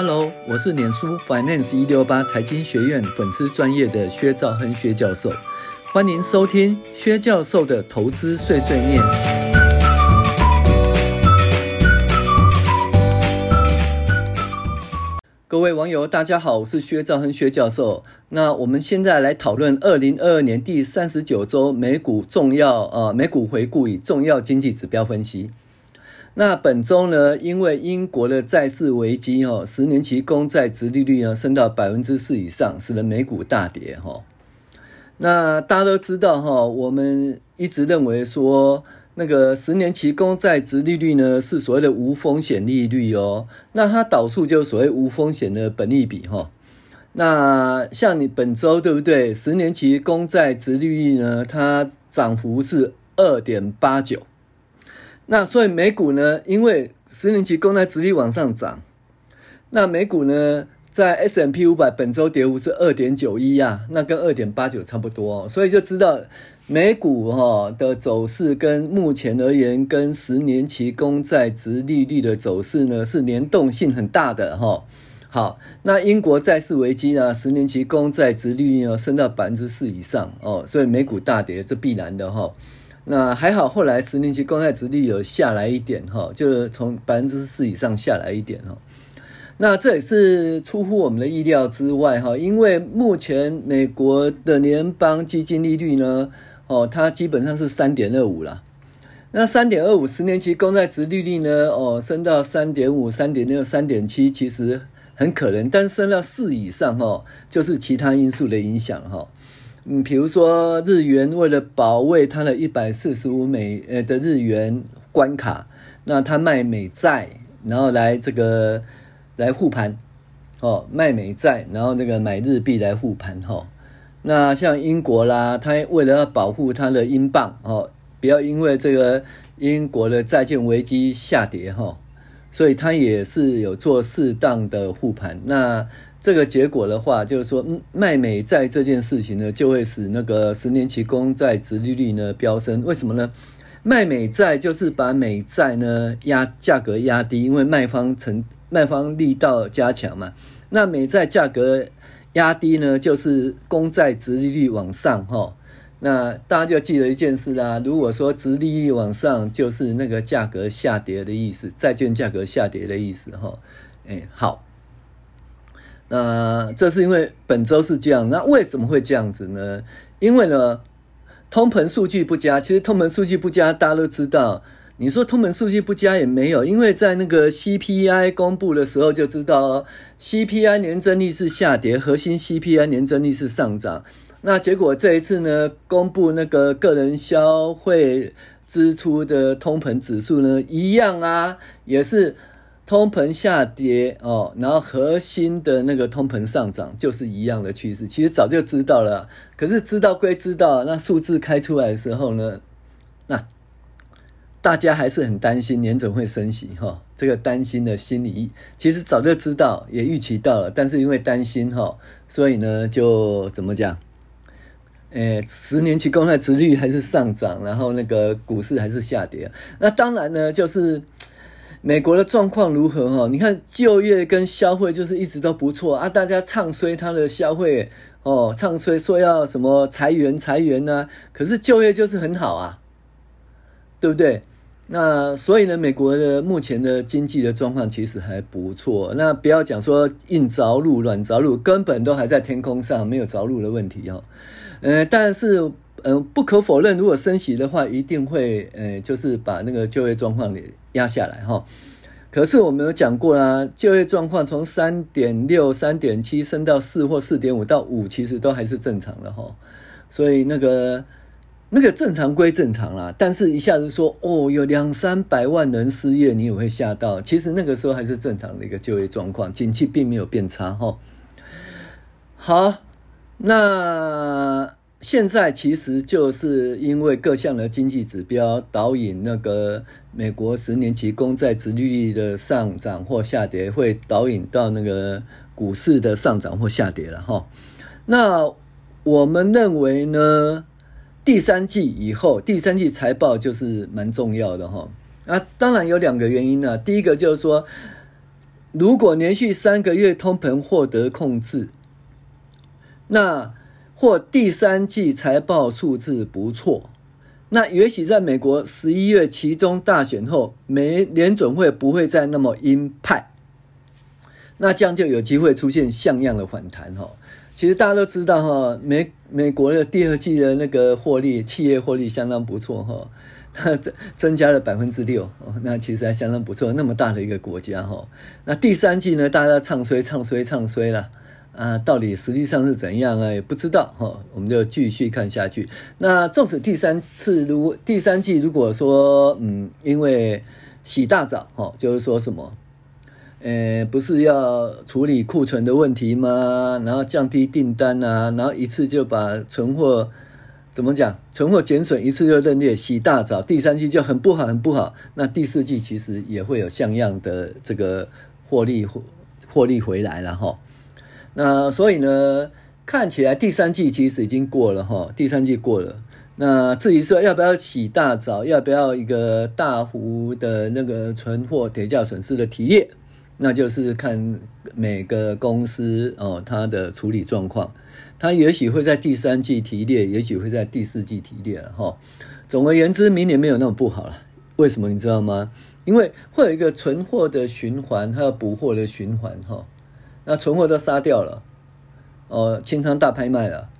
Hello，我是脸书 Finance 一六八财经学院粉丝专业的薛兆亨薛教授，欢迎收听薛教授的投资碎碎念。各位网友，大家好，我是薛兆亨薛教授。那我们现在来讨论二零二二年第三十九周美股重要呃美股回顾与重要经济指标分析。那本周呢，因为英国的债市危机，哈，十年期公债殖利率呢升到百分之四以上，使得美股大跌，哈。那大家都知道，哈，我们一直认为说，那个十年期公债殖利率呢是所谓的无风险利率哦。那它导数就是所谓无风险的本利比，哈。那像你本周对不对？十年期公债殖利率呢，它涨幅是二点八九。那所以美股呢，因为十年期公债殖利率往上涨，那美股呢，在 S M P 五百本周跌幅是二点九一啊，那跟二点八九差不多，所以就知道美股哈的走势跟目前而言，跟十年期公债殖利率的走势呢是联动性很大的哈。好，那英国债市危机呢，十年期公债殖利率呢升到百分之四以上哦，所以美股大跌是必然的哈。那还好，后来十年期公债殖利率有下来一点哈，就是从百分之四以上下来一点哈。那这也是出乎我们的意料之外哈，因为目前美国的联邦基金利率呢，哦，它基本上是三点二五了。那三点二五十年期公债殖利率呢，哦，升到三点五、三点六、三点七，其实很可能，但升到四以上哈，就是其他因素的影响哈。嗯，比如说日元为了保卫它的一百四十五美呃的日元关卡，那它卖美债，然后来这个来护盘，哦，卖美债，然后那个买日币来护盘哈。那像英国啦，它为了要保护它的英镑哦，不要因为这个英国的债券危机下跌哈，所以它也是有做适当的护盘。那这个结果的话，就是说，嗯，卖美债这件事情呢，就会使那个十年期公债殖利率呢飙升。为什么呢？卖美债就是把美债呢压价格压低，因为卖方成卖方力道加强嘛。那美债价格压低呢，就是公债殖利率往上哈。那大家就记得一件事啦，如果说殖利率往上，就是那个价格下跌的意思，债券价格下跌的意思哈。哎，好。那这是因为本周是这样，那为什么会这样子呢？因为呢，通膨数据不佳。其实通膨数据不佳，大家都知道。你说通膨数据不佳也没有，因为在那个 CPI 公布的时候就知道哦，CPI 年增率是下跌，核心 CPI 年增率是上涨。那结果这一次呢，公布那个个人消费支出的通膨指数呢，一样啊，也是。通膨下跌哦，然后核心的那个通膨上涨就是一样的趋势，其实早就知道了，可是知道归知道，那数字开出来的时候呢，那大家还是很担心联准会升息哈，这个担心的心理其实早就知道，也预期到了，但是因为担心哈，所以呢就怎么讲？诶，十年期公债殖率还是上涨，然后那个股市还是下跌，那当然呢就是。美国的状况如何？哈，你看就业跟消费就是一直都不错啊，大家唱衰它的消费哦，唱衰说要什么裁员裁员呢、可是就业就是很好啊，对不对？那所以呢，美国的目前的经济的状况其实还不错。那不要讲说硬着陆、软着陆，根本都还在天空上，没有着陆的问题哈。呃，但是。嗯，不可否认，如果升息的话，一定会，呃，就是把那个就业状况给压下来哈。可是我们有讲过啦，就业状况从三点六、三点七升到四或四点五到五，其实都还是正常的哈。所以那个那个正常归正常啦，但是一下子说哦，有两三百万人失业，你也会吓到。其实那个时候还是正常的一个就业状况，景气并没有变差哈。好，那。现在其实就是因为各项的经济指标导引那个美国十年期公债殖利率的上涨或下跌，会导引到那个股市的上涨或下跌了哈。那我们认为呢，第三季以后，第三季财报就是蛮重要的哈。那当然有两个原因呢，第一个就是说。如果连续三个月通膨获得控制，那或第三季财报数字不错，那也许在美国十一月期中大选后，美联准会不会再那么鹰派，那这样就有机会出现像样的反弹哈。其实大家都知道哈，美美国的第二季的那个获利，企业获利相当不错哈。增增加了百分之六，那其实还相当不错。那么大的一个国家哈，那第三季呢，大家唱衰、唱衰、唱衰了啊！到底实际上是怎样啊？也不知道哈。我们就继续看下去。那纵使第三次如第三季如果说嗯，因为洗大澡哈，就是说什么，呃，不是要处理库存的问题吗？然后降低订单啊，然后一次就把存货。怎么讲？存货减损一次就认列，洗大澡，第三季就很不好，很不好。那第四季其实也会有像样的这个获利获利回来了哈。那所以呢，看起来第三季其实已经过了哈，第三季过了。那至于说要不要洗大澡，要不要一个大幅的那个存货跌价损失的提列，那就是看每个公司哦它的处理状况。它也许会在第三季提列，也许会在第四季提列了哈。总而言之，明年没有那么不好了。为什么你知道吗？因为会有一个存货的循环，还有补货的循环哈。那存货都杀掉了，哦，清仓大拍卖了。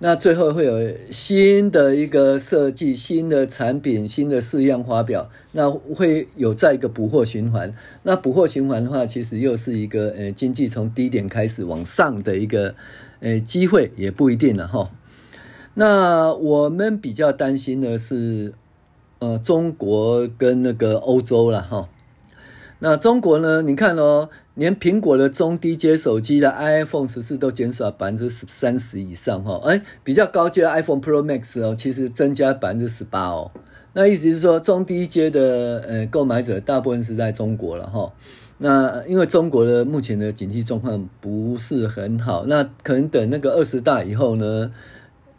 那最后会有新的一个设计、新的产品、新的试样发表，那会有再一个补货循环。那补货循环的话，其实又是一个呃经济从低点开始往上的一个。诶，机会也不一定了哈。那我们比较担心的是，呃，中国跟那个欧洲了哈。那中国呢？你看哦，连苹果的中低阶手机的 iPhone 十四都减少百分之十三十以上哈。诶，比较高阶的 iPhone Pro Max 哦，其实增加百分之十八哦。那意思是说，中低阶的呃购买者大部分是在中国了哈。那因为中国的目前的经济状况不是很好，那可能等那个二十大以后呢，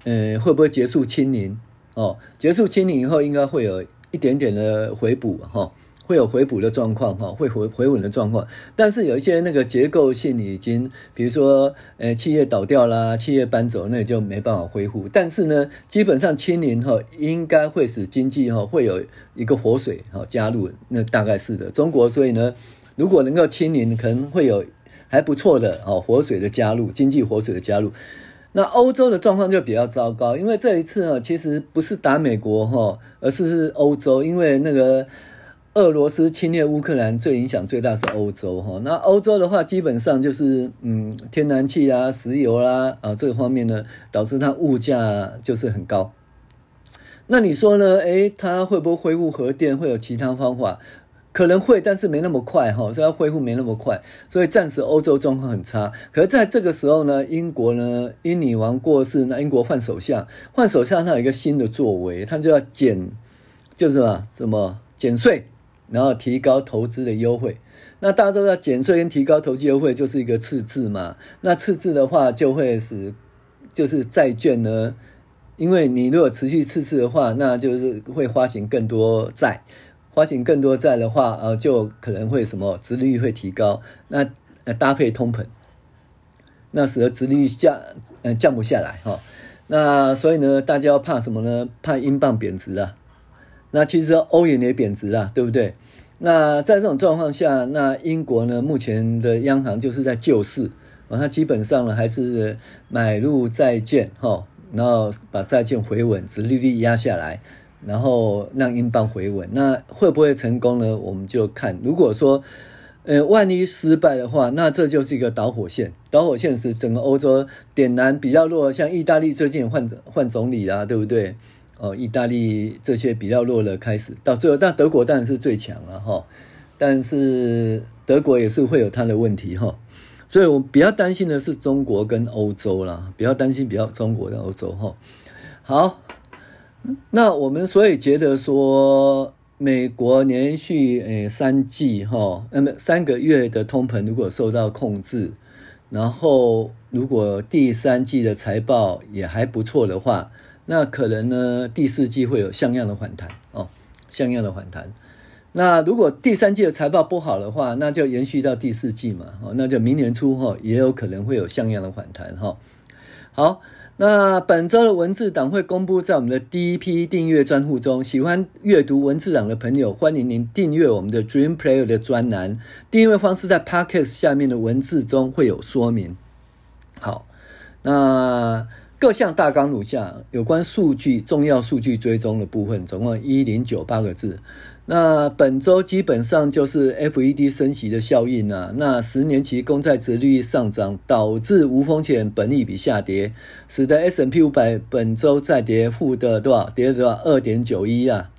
呃，会不会结束清零？哦，结束清零以后，应该会有一点点的回补哈、哦，会有回补的状况哈，会回回稳的状况。但是有一些那个结构性已经，比如说呃，企业倒掉啦，企业搬走，那就没办法恢复。但是呢，基本上清零哈，应该会使经济哈会有一个活水哈加入，那大概是的。中国所以呢。如果能够清零，可能会有还不错的哦活水的加入，经济活水的加入。那欧洲的状况就比较糟糕，因为这一次呢，其实不是打美国哈，而是欧洲，因为那个俄罗斯侵略乌克兰，最影响最大是欧洲哈。那欧洲的话，基本上就是嗯，天然气啊、石油啦啊这个方面呢，导致它物价就是很高。那你说呢？诶，它会不会恢复核电？会有其他方法？可能会，但是没那么快哈，所以要恢复没那么快，所以暂时欧洲状况很差。可是在这个时候呢，英国呢，英女王过世，那英国换首相，换首相他有一个新的作为，他就要减，就是什么什么减税，然后提高投资的优惠。那大家都知道减税跟提高投资优惠，就是一个赤字嘛。那赤字的话，就会使就是债券呢，因为你如果持续赤字的话，那就是会发行更多债。发行更多债的话，呃，就可能会什么，殖利率会提高，那搭配通膨，那使得殖利率降，呃降不下来哈、那所以呢，大家要怕什么呢？怕英镑贬值啊。那其实欧元也贬值啊，对不对？那在这种状况下，那英国呢，目前的央行就是在救市，啊、它基本上呢还是买入债券哈、然后把债券回稳，殖利率压下来。然后让英镑回稳，那会不会成功呢？我们就看。如果说，呃，万一失败的话，那这就是一个导火线。导火线是整个欧洲点燃比较弱，像意大利最近换换总理啦，对不对？哦，意大利这些比较弱的开始，到最后，但德国当然是最强了哈。但是德国也是会有它的问题哈，所以我比较担心的是中国跟欧洲啦，比较担心比较中国跟欧洲哈。好。那我们所以觉得说，美国连续诶三季哈，那么三个月的通膨如果受到控制，然后如果第三季的财报也还不错的话，那可能呢第四季会有像样的反弹哦，像样的反弹。那如果第三季的财报不好的话，那就延续到第四季嘛哦，那就明年初哈也有可能会有像样的反弹哈。好，那本周的文字档会公布在我们的第一批订阅专户中，喜欢阅读文字档的朋友，欢迎您订阅我们的 Dream Player 的专栏，订阅方式在 Podcast 下面的文字中会有说明。好，那。各项大纲如下：有关数据、重要数据追踪的部分，总共一零九八个字。那本周基本上就是 FED 升息的效应啊。那十年期公债值率上涨，导致无风险本利比下跌，使得 S&P 五百本周再跌负的多少？跌了多少？二点九一啊。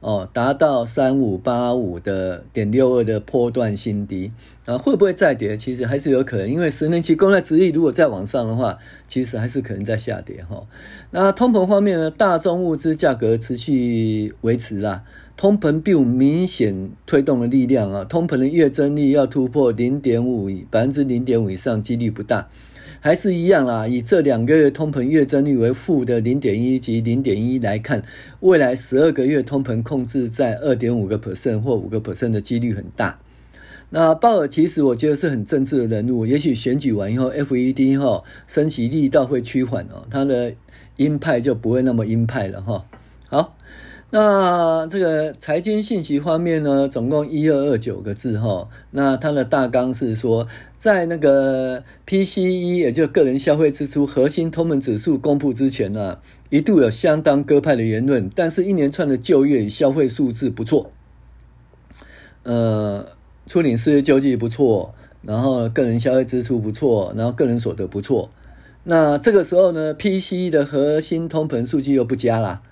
哦，达到三五八五的点六二的波段新低啊，会不会再跌？其实还是有可能，因为十年期公债殖利率如果再往上的话，其实还是可能再下跌哈。那通膨方面呢？大宗物资价格持续维持啦，通膨并无明显推动的力量啊，通膨的月增率要突破零点五百分之零点五以上，几率不大。还是一样啦，以这两个月通膨月增率为负的零点一及零点一来看，未来十二个月通膨控制在二点五个 percent 或五个 percent 的几率很大。那鲍尔其实我觉得是很政治的人物，也许选举完以后，FED 哈升息力道会趋缓哦，他的鹰派就不会那么鹰派了哈。好。那这个财经信息方面呢，总共一二二九个字哈。那它的大纲是说，在那个 PCE 也就个人消费支出核心通膨指数公布之前呢，一度有相当鸽派的言论，但是一连串的就业与消费数字不错，呃，初领失业救济不错，然后个人消费支出不错，然后个人所得不错。那这个时候呢，PCE 的核心通膨数据又不佳啦。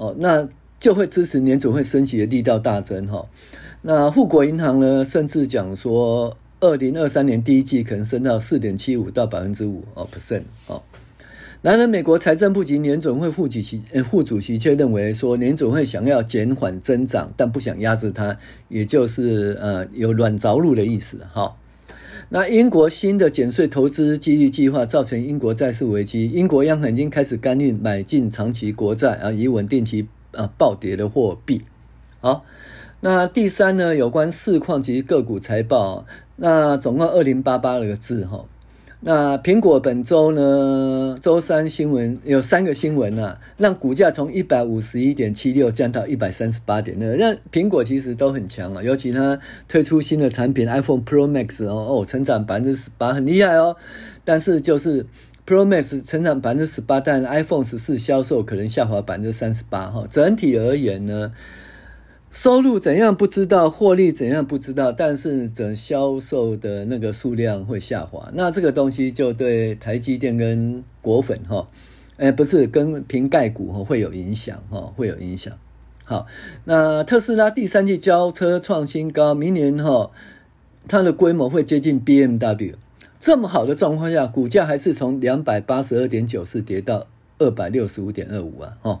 哦，那就会支持年总会升息的力道大增哈。那富国银行呢，甚至讲说，二零二三年第一季可能升到四点七五到百分之五哦 percent 哦。然而，美国财政部及年总会副主席副主席却认为说，年总会想要减缓增长，但不想压制它，也就是呃有软着陆的意思哈。那英国新的减税投资激励计划造成英国债市危机，英国央行已经开始干预买进长期国债啊，以稳定其啊暴跌的货币。好，那第三呢，有关市况及个股财报，那总共二零八八个字哈。那苹果本周呢，周三新闻有三个新闻啊，让股价从一百五十一点七六降到一百三十八点六。那苹果其实都很强啊，尤其它推出新的产品 iPhone Pro Max 哦哦，成长百分之十八，很厉害哦。但是就是 Pro Max 成长百分之十八，但 iPhone 十四销售可能下滑百分之三十八哈。整体而言呢，收入怎样不知道，获利怎样不知道，但是整销售的那个数量会下滑，那这个东西就对台积电跟果粉哈，哎不是跟瓶盖股哈会有影响哈，会有影响。好，那特斯拉第三季交车创新高，明年哈它的规模会接近 BMW，这么好的状况下，股价还是从两百八十二点九四跌到二百六十五点二五啊，哈。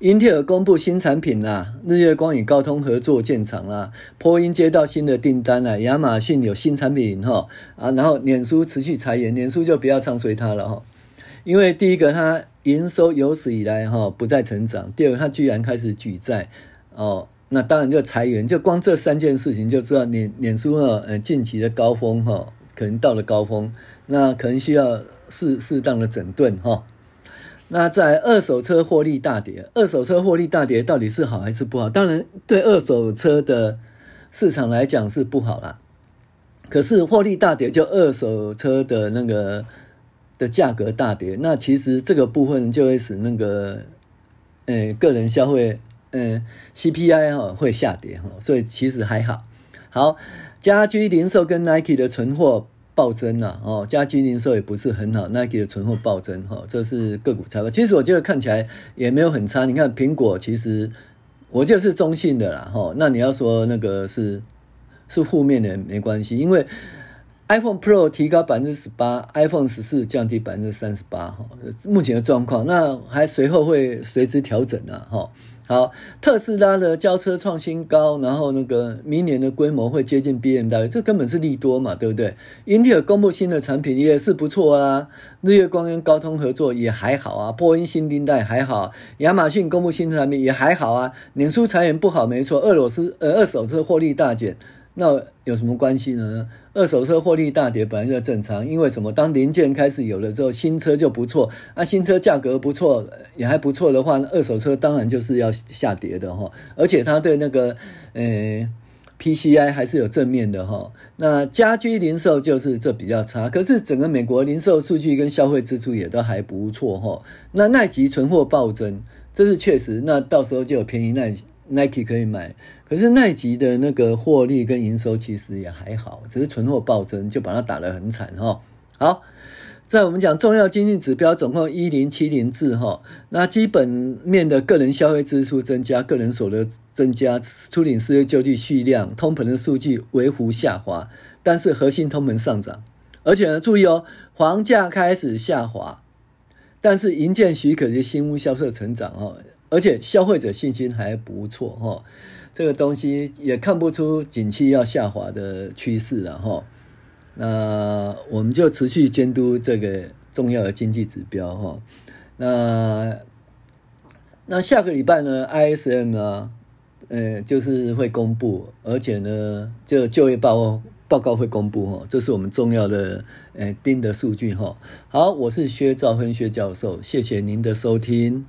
英特尔公布新产品啦，日月光与高通合作建厂啦，波音接到新的订单啦，亚马逊有新产品哈啊，然后脸书持续裁员，脸书就不要唱衰它了哈，因为第一个它营收有史以来哈不再成长，第二它居然开始举债哦，那当然就裁员，就光这三件事情就知道脸脸书呃近期的高峰哈可能到了高峰，那可能需要适适当的整顿哈。那在二手车获利大跌，二手车获利大跌到底是好还是不好？当然，对二手车的市场来讲是不好啦。可是获利大跌，就二手车的那个的价格大跌，那其实这个部分就会使那个，呃，个人消费，呃，CPI 哈会下跌哈，所以其实还好。好，家居零售跟 Nike 的存货。暴增了哦，家居零售也不是很好，Nike 的存货暴增哈，这是个股财报。其实我觉得看起来也没有很差。你看苹果，其实我就是中性的啦哈。那你要说那个是是负面的没关系，因为 iPhone Pro 提高百分之十八，iPhone 十四降低百分之三十八哈。目前的状况，那还随后会随之调整啊哈。好，特斯拉的交车创新高，然后那个明年的规模会接近 BMW，这根本是利多嘛，对不对？英特尔公布新的产品也是不错啊，日月光跟高通合作也还好啊，波音新订单还好，亚马逊公布新产品也还好啊，脸书裁员不好没错，俄罗斯呃二手车获利大减。那有什么关系呢？二手车获利大跌本来就正常，因为什么？当零件开始有了之后，新车就不错。啊，新车价格不错，也还不错的话，二手车当然就是要下跌的哈。而且它对那个呃 PCI 还是有正面的哈。那家居零售就是这比较差，可是整个美国零售数据跟消费支出也都还不错哈。那耐吉存货暴增，这是确实。那到时候就便宜耐吉。Nike 可以买，可是奈吉的那个获利跟营收其实也还好，只是存货暴增，就把它打得很惨哈。好，在我们讲重要经济指标，总共一零七零字哈。那基本面的个人消费支出增加，个人所得增加，初领失业救济续量，通膨的数据微幅下滑，但是核心通膨上涨，而且呢，注意哦，房价开始下滑，但是营建许可的新屋销售成长哦。而且消费者信心还不错哈，这个东西也看不出景气要下滑的趋势了哈。那我们就持续监督这个重要的经济指标哈。那那下个礼拜呢，ISM 呢，呃，就是会公布，而且呢，就就业报报告会公布哈，这是我们重要的呃盯的数据哈。好，我是薛兆亨薛教授，谢谢您的收听。